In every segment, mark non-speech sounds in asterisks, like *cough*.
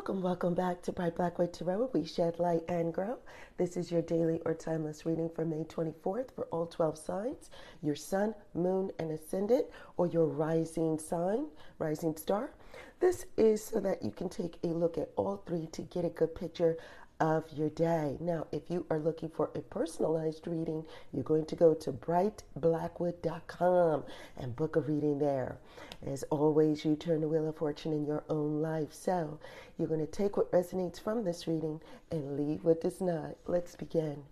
Welcome, welcome back to Bright Black White Tarot. We shed light and grow. This is your daily or timeless reading for May 24th for all 12 signs your sun, moon, and ascendant, or your rising sign, rising star. This is so that you can take a look at all three to get a good picture of your day. Now, if you are looking for a personalized reading, you're going to go to brightblackwood.com and book a reading there. As always, you turn the wheel of fortune in your own life. So, you're going to take what resonates from this reading and leave what does not. Let's begin.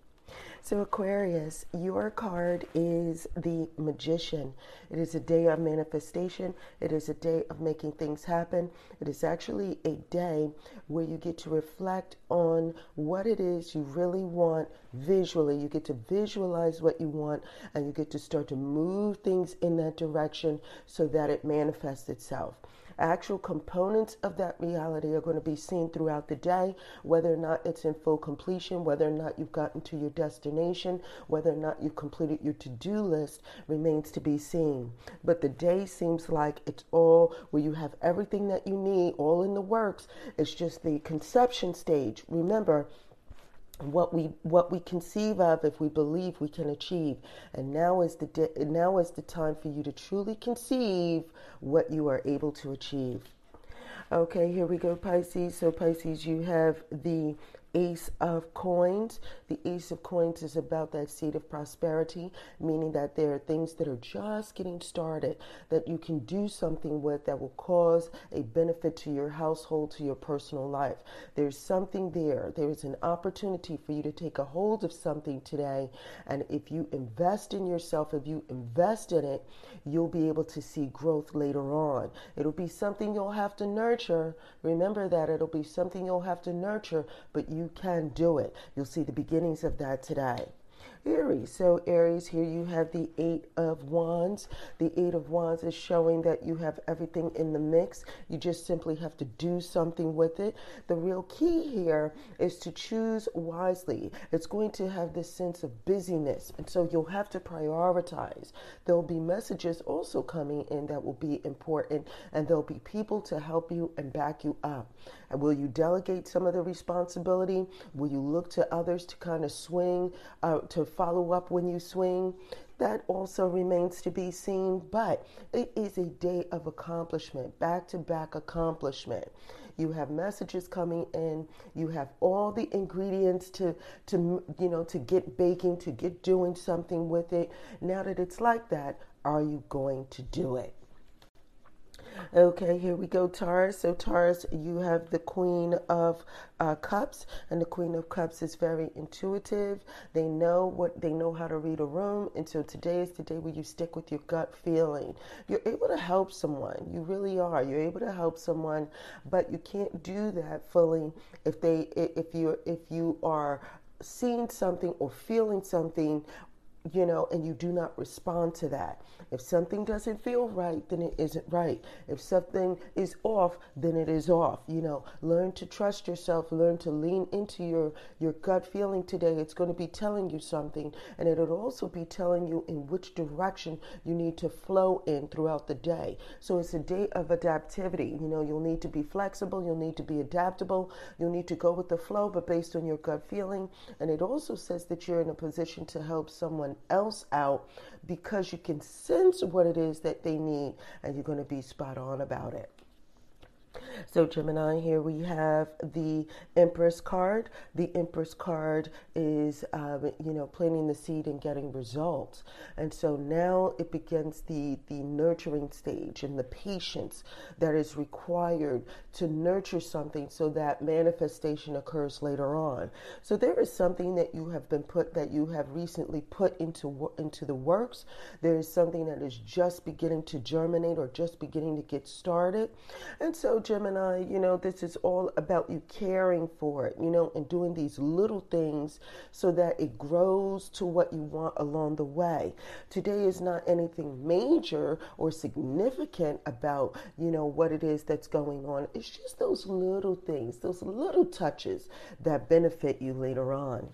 So, Aquarius, your card is the magician. It is a day of manifestation. It is a day of making things happen. It is actually a day where you get to reflect on what it is you really want visually. You get to visualize what you want and you get to start to move things in that direction so that it manifests itself actual components of that reality are going to be seen throughout the day, whether or not it's in full completion, whether or not you've gotten to your destination, whether or not you've completed your to do list remains to be seen. But the day seems like it's all where you have everything that you need, all in the works. It's just the conception stage. Remember, what we what we conceive of if we believe we can achieve. And now is the di- now is the time for you to truly conceive what you are able to achieve. Okay here we go pisces. So pisces you have the Ace of Coins. The Ace of Coins is about that seed of prosperity, meaning that there are things that are just getting started that you can do something with that will cause a benefit to your household, to your personal life. There's something there. There is an opportunity for you to take a hold of something today. And if you invest in yourself, if you invest in it, you'll be able to see growth later on. It'll be something you'll have to nurture. Remember that it'll be something you'll have to nurture, but you you can do it. You'll see the beginnings of that today. Aries. So, Aries, here you have the Eight of Wands. The Eight of Wands is showing that you have everything in the mix. You just simply have to do something with it. The real key here is to choose wisely. It's going to have this sense of busyness, and so you'll have to prioritize. There'll be messages also coming in that will be important, and there'll be people to help you and back you up. And will you delegate some of the responsibility? Will you look to others to kind of swing, uh, to follow up when you swing? That also remains to be seen, but it is a day of accomplishment, back to back accomplishment. You have messages coming in. You have all the ingredients to, to you know, to get baking, to get doing something with it. Now that it's like that, are you going to do it? Okay, here we go, Taurus. So, Taurus, you have the Queen of uh, Cups, and the Queen of Cups is very intuitive. They know what they know how to read a room, and so today is the day where you stick with your gut feeling. You're able to help someone. You really are. You're able to help someone, but you can't do that fully if they if you if you are seeing something or feeling something you know, and you do not respond to that. If something doesn't feel right, then it isn't right. If something is off, then it is off. You know, learn to trust yourself, learn to lean into your, your gut feeling today. It's going to be telling you something, and it'll also be telling you in which direction you need to flow in throughout the day. So it's a day of adaptivity. You know, you'll need to be flexible, you'll need to be adaptable, you'll need to go with the flow, but based on your gut feeling. And it also says that you're in a position to help someone else out because you can sense what it is that they need and you're going to be spot on about it. So, Gemini, here we have the Empress card. The Empress card is, um, you know, planting the seed and getting results. And so now it begins the, the nurturing stage and the patience that is required to nurture something so that manifestation occurs later on. So, there is something that you have been put, that you have recently put into, into the works. There is something that is just beginning to germinate or just beginning to get started. And so, Gemini, you know, this is all about you caring for it, you know, and doing these little things so that it grows to what you want along the way. Today is not anything major or significant about, you know, what it is that's going on. It's just those little things, those little touches that benefit you later on.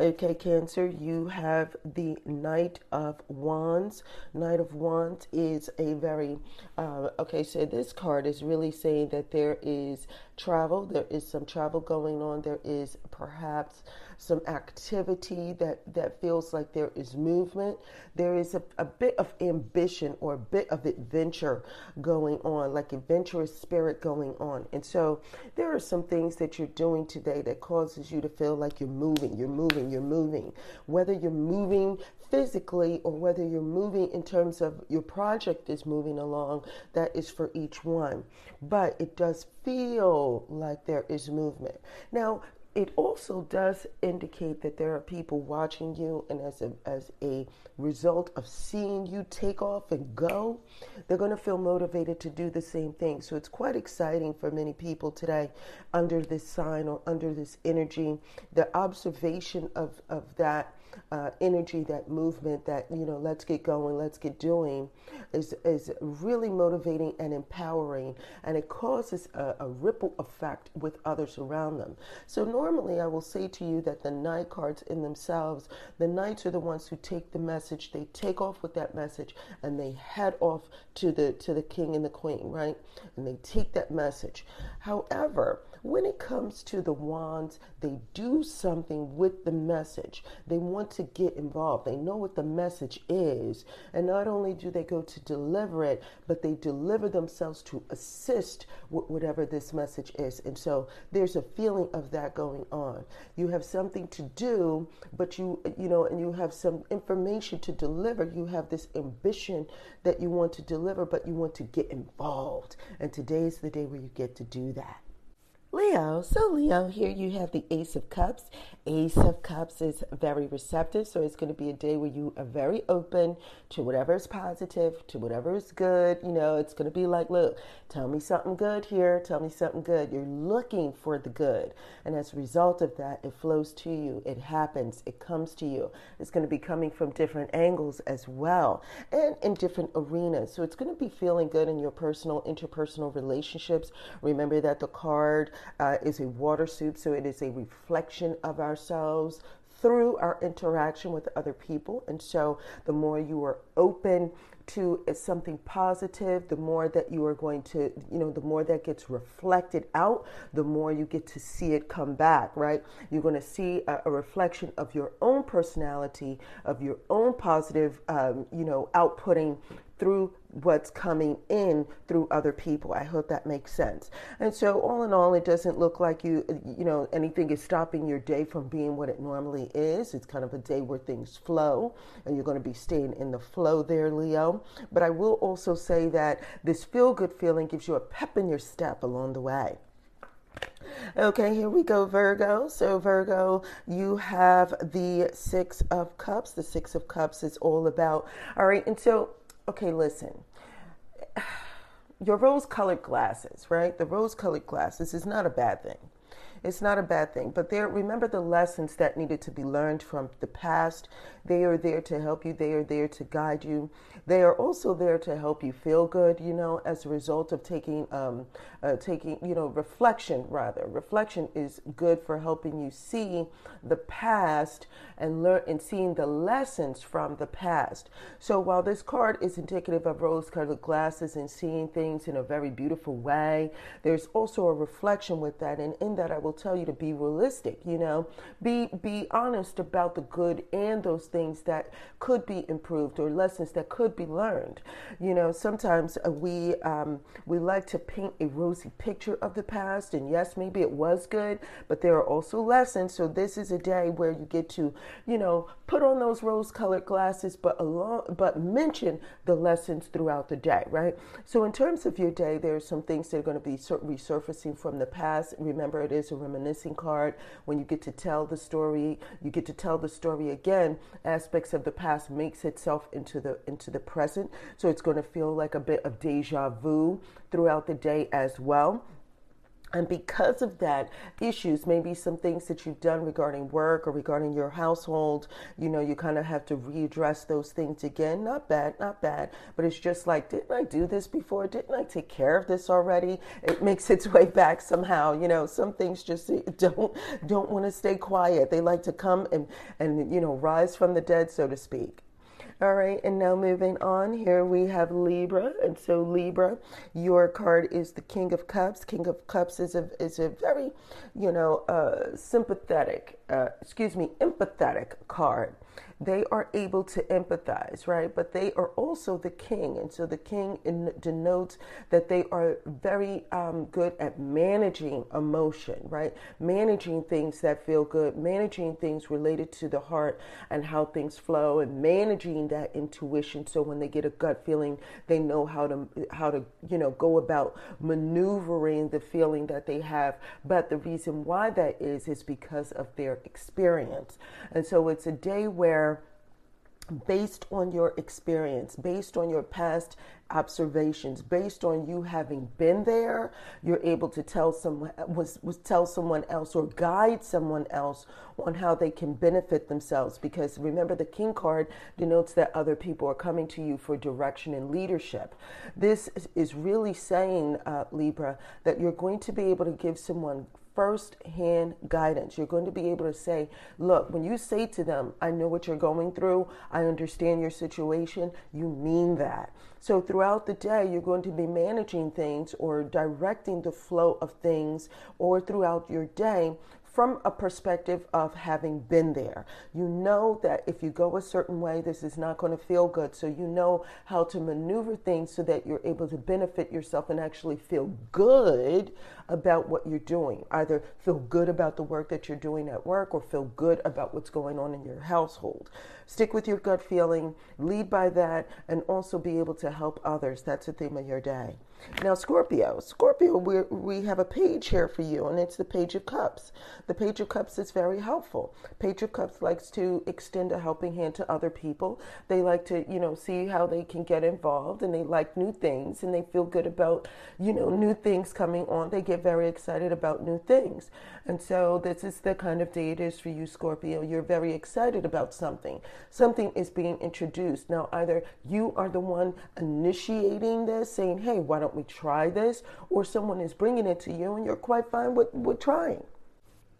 Okay, Cancer, you have the Knight of Wands. Knight of Wands is a very, uh, okay, so this card is really saying that there is travel, there is some travel going on, there is perhaps some activity that, that feels like there is movement. There is a, a bit of ambition or a bit of adventure going on, like adventurous spirit going on. And so there are some things that you're doing today that causes you to feel like you're moving, you're moving, you're moving. Whether you're moving physically or whether you're moving in terms of your project is moving along, that is for each one. But it does feel like there is movement. Now, it also does indicate that there are people watching you, and as a, as a result of seeing you take off and go, they're going to feel motivated to do the same thing. So it's quite exciting for many people today under this sign or under this energy. The observation of, of that uh, energy, that movement, that, you know, let's get going, let's get doing, is, is really motivating and empowering. And it causes a, a ripple effect with others around them. So, normally, I will say to you that the Knight cards in themselves, the Knights are the ones who take the message, they take off with that message, and they head off to the, to the king and the queen, right? And they take that message. However, when it comes to the wands, they do something with the message. They want to get involved. They know what the message is. And not only do they go to deliver it, but they deliver themselves to assist with whatever this message is. And so there's a feeling of that going on. You have something to do, but you, you know, and you have some information to deliver. You have this ambition that you want to deliver, but you want to get involved. And today is the day where you get to do that. Leo. So, Leo, here you have the Ace of Cups. Ace of Cups is very receptive, so it's going to be a day where you are very open to whatever is positive, to whatever is good. You know, it's going to be like, look, tell me something good here, tell me something good. You're looking for the good. And as a result of that, it flows to you, it happens, it comes to you. It's going to be coming from different angles as well and in different arenas. So, it's going to be feeling good in your personal, interpersonal relationships. Remember that the card uh, is a water suit, so it is a reflection of ourselves through our interaction with other people. And so the more you are open to something positive, the more that you are going to, you know, the more that gets reflected out, the more you get to see it come back, right? You're going to see a, a reflection of your own personality, of your own positive, um, you know, outputting through what's coming in through other people. I hope that makes sense. And so all in all it doesn't look like you you know anything is stopping your day from being what it normally is. It's kind of a day where things flow and you're going to be staying in the flow there, Leo. But I will also say that this feel good feeling gives you a pep in your step along the way. Okay, here we go, Virgo. So, Virgo, you have the Six of Cups. The Six of Cups is all about, all right, and so okay, listen. *sighs* Your rose colored glasses, right? The rose colored glasses is not a bad thing. It's not a bad thing. But there remember the lessons that needed to be learned from the past. They are there to help you. They are there to guide you. They are also there to help you feel good, you know, as a result of taking um, uh, taking, you know, reflection rather. Reflection is good for helping you see the past and learn and seeing the lessons from the past. So while this card is indicative of rose-colored glasses and seeing things in a very beautiful way, there's also a reflection with that. And in that, I will tell you to be realistic. You know, be be honest about the good and those things that could be improved or lessons that could be learned. You know, sometimes we um, we like to paint a rosy picture of the past. And yes, maybe it was good, but there are also lessons. So this is a day where you get to, you know, put on those rose colored glasses, but along, but mention the lessons throughout the day, right? So in terms of your day, there are some things that are going to be resurfacing from the past. Remember, it is reminiscing card. When you get to tell the story, you get to tell the story again. Aspects of the past makes itself into the into the present. So it's going to feel like a bit of deja vu throughout the day as well. And because of that issues maybe some things that you've done regarding work or regarding your household you know you kind of have to readdress those things again. Not bad not bad but it's just like didn't i do this before? Didn't i take care of this already? It makes its *laughs* way back somehow you know? Some things just eh, don't don't want to stay quiet. They like to come and and you know rise from the dead so to speak all right, and now moving on, here we have Libra, and so Libra, your card is the King of Cups. King of Cups is a is a very, you know, uh, sympathetic, uh, excuse me, empathetic card they are able to empathize, right? But they are also the king. And so the king in, denotes that they are very um, good at managing emotion, right? Managing things that feel good, managing things related to the heart and how things flow, and managing that intuition. So when they get a gut feeling, they know how to, how to, you know, go about maneuvering the feeling that they have. But the reason why that is, is because of their experience. And so it's a day where based on your experience, based on your past observations, based on you having been there, you're able to tell someone was, was tell someone else or guide someone else on how they can benefit themselves. Because remember, the King card denotes that other people are coming to you for direction and leadership. This is really saying, uh, Libra, that you're going to be able to give someone first hand guidance. You're going to be able to say, look, when you say to them, I know what you're going through, I understand your situation, you mean that. So throughout the day, you're going to be managing things or directing the flow of things, or throughout your day from a perspective of having been there. You know that if you go a certain way, this is not going to feel good. So you know how to maneuver things so that you're able to benefit yourself and actually feel good about what you're doing. Either feel good about the work that you're doing at work or feel good about what's going on in your household. Stick with your gut feeling, lead by that, and also be able to help others. That's the theme of your day. Now, Scorpio, Scorpio, we we have a page here for you, and it's the Page of Cups. The Page of Cups is very helpful. Page of Cups likes to extend a helping hand to other people. They like to, you know, see how they can get involved, and they like new things, and they feel good about, you know, new things coming on. They get very excited about new things, and so this is the kind of day it is for you, Scorpio. You're very excited about something. Something is being introduced now. Either you are the one initiating this, saying, "Hey, why don't we try this? Or someone is bringing it to you and you're quite fine with, with trying.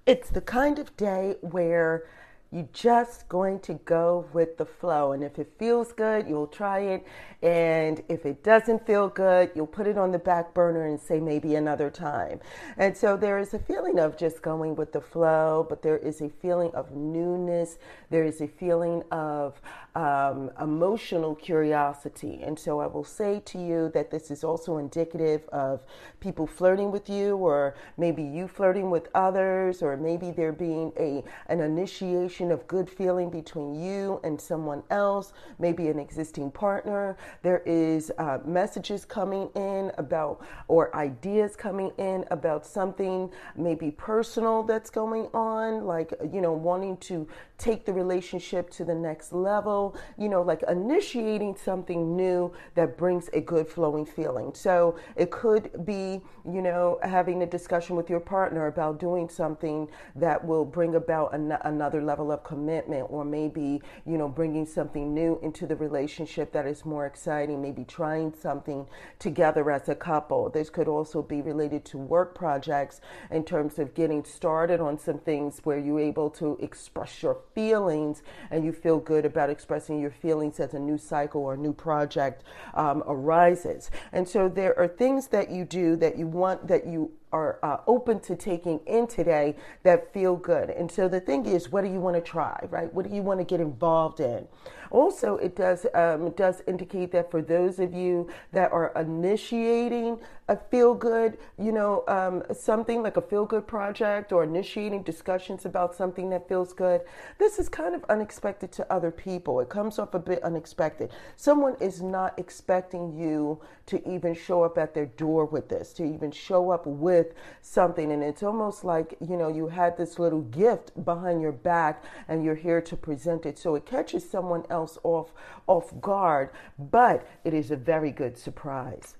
It's the kind of day where you're just going to go with the flow. And if it feels good, you'll try it. And if it doesn't feel good, you'll put it on the back burner and say maybe another time. And so there is a feeling of just going with the flow, but there is a feeling of newness. There is a feeling of um, emotional curiosity. And so I will say to you that this is also indicative of people flirting with you, or maybe you flirting with others, or maybe there being a an initiation of good feeling between you and someone else, maybe an existing partner. There is uh, messages coming in about, or ideas coming in about something maybe personal that's going on, like, you know, wanting to take the relationship to the next level, you know, like initiating something new that brings a good flowing feeling. So it could be, you know, having a discussion with your partner about doing something that will bring about an- another level of commitment, or maybe, you know, bringing something new into the relationship that is more exciting, maybe trying something together as a couple. This could also be related to work projects in terms of getting started on some things where you're able to express your feelings and you feel good about expressing your feelings as a new cycle or new project um, arises. And so there are things that you do that you want that you are uh, open to taking in today that feel good. And so the thing is, what do you want to try, right? What do you want to get involved in? Also, it does um, it does indicate that for those of you that are initiating a feel good, you know, um, something like a feel good project or initiating discussions about something that feels good, this is kind of unexpected to other people. It comes off a bit unexpected. Someone is not expecting you to even show up at their door with this, to even show up with something. And it's almost like, you know, you had this little gift behind your back and you're here to present it. So it catches someone else off, off guard, but it is a very good surprise.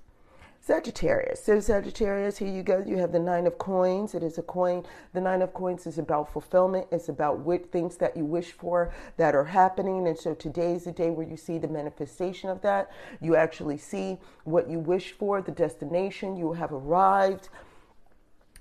Sagittarius. So, Sagittarius, here you go. You have the Nine of Coins. It is a coin. The Nine of Coins is about fulfillment, it's about what things that you wish for that are happening. And so, today is the day where you see the manifestation of that. You actually see what you wish for, the destination. You have arrived.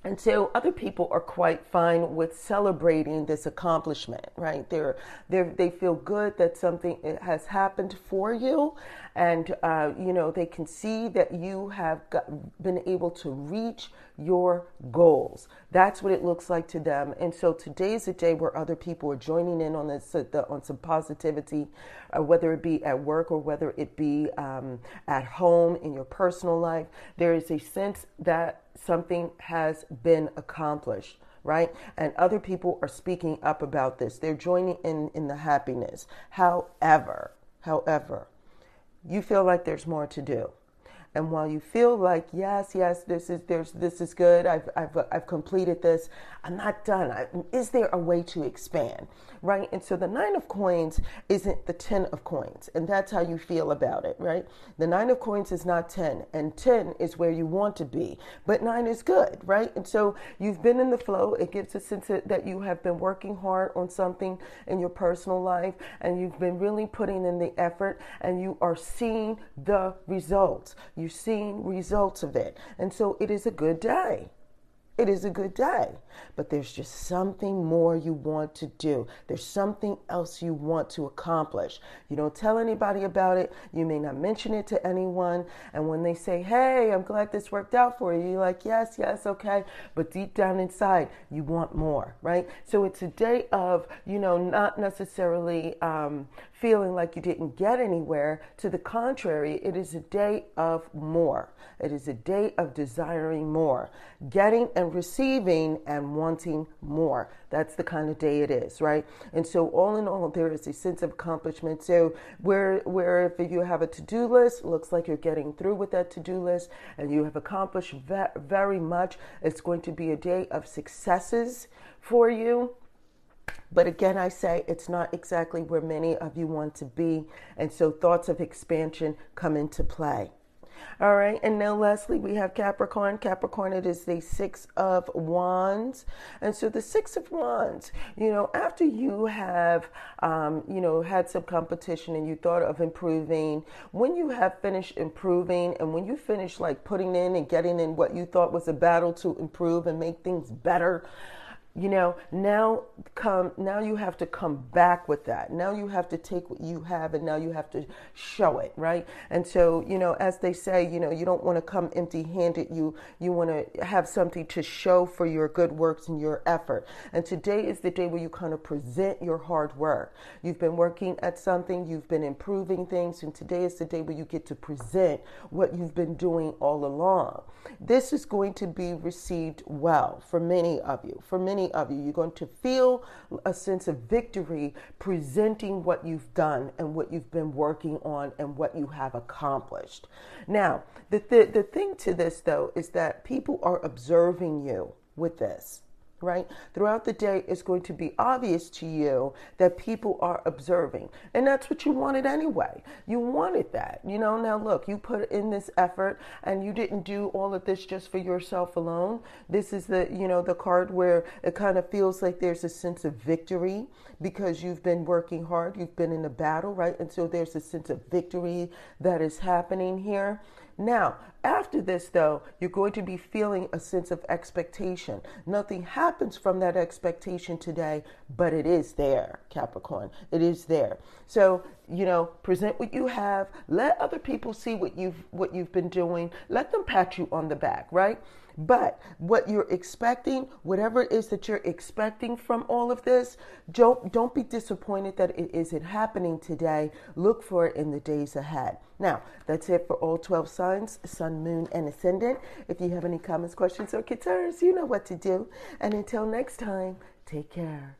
And so other people are quite fine with celebrating this accomplishment, right? They're, they're, they feel good that something has happened for you. And, uh, you know, they can see that you have got, been able to reach your goals. That's what it looks like to them. And so today is a day where other people are joining in on this, on some positivity, uh, whether it be at work or whether it be um, at home in your personal life. There is a sense that something has been accomplished right? And other people are speaking up about this. They're joining in in the happiness. However, however, you feel like there's more to do. And while you feel like yes, yes, this is there's this is good, I've I've I've completed this, I'm not done. I, is there a way to expand, right? And so the nine of coins isn't the ten of coins, and that's how you feel about it, right? The nine of coins is not ten, and ten is where you want to be, but nine is good, right? And so you've been in the flow. It gives a sense that you have been working hard on something in your personal life, and you've been really putting in the effort, and you are seeing the results. You're seeing results of it. And so it is a good day it is a good day. But there's just something more you want to do. There's something else you want to accomplish. You don't tell anybody about it. You may not mention it to anyone. And when they say, hey, I'm glad this worked out for you, you're like, yes, yes, okay. But deep down inside, you want more, right? So it's a day of, you know, not necessarily um, feeling like you didn't get anywhere. To the contrary, it is a day of more. It is a day of desiring more, getting and receiving and wanting more. That's the kind of day it is, right? And so, all in all, there is a sense of accomplishment. So, where where if you have a to do list, looks like you're getting through with that to do list, and you have accomplished very much. It's going to be a day of successes for you but again, I say it's not exactly where many of you want to be. And so thoughts of expansion come into play. All right, and now lastly, we have Capricorn. Capricorn, it is the Six of Wands. And so the Six of Wands, you know, after you have, um, you know, had some competition and you thought of improving, when you have finished improving and when you finish like putting in and getting in what you thought was a battle to improve and make things better, you know now come now you have to come back with that. Now you have to take what you have and now you have to show it right? And so you know as they say you know you don't want to come empty handed you you want to have something to show for your good works and your effort. And today is the day where you kind of present your hard work. You've been working at something you've been improving things and today is the day where you get to present what you've been doing all along. This is going to be received well for many of you for of you. You're going to feel a sense of victory presenting what you've done and what you've been working on and what you have accomplished. Now, the, th- the thing to this, though, is that people are observing you with this right? Throughout the day, it's going to be obvious to you that people are observing. And that's what you wanted anyway. You wanted that. You know, now look, you put in this effort and you didn't do all of this just for yourself alone. This is the, you know, the card where it kind of feels like there's a sense of victory because you've been working hard, you've been in a battle, right? And so there's a sense of victory that is happening here. Now, after this, though, you're going to be feeling a sense of expectation. Nothing happens from that expectation today, but it is there, Capricorn. It is there. So, you know, present what you have. Let other people see what you've what you've been doing. Let them pat you on the back, right? But what you're expecting, whatever it is that you're expecting from all of this, don't don't be disappointed that it isn't happening today. Look for it in the days ahead. Now, that's it for all 12 signs, sun, moon, and ascendant. If you have any comments, questions, or concerns, you know what to do. And until next time, take care.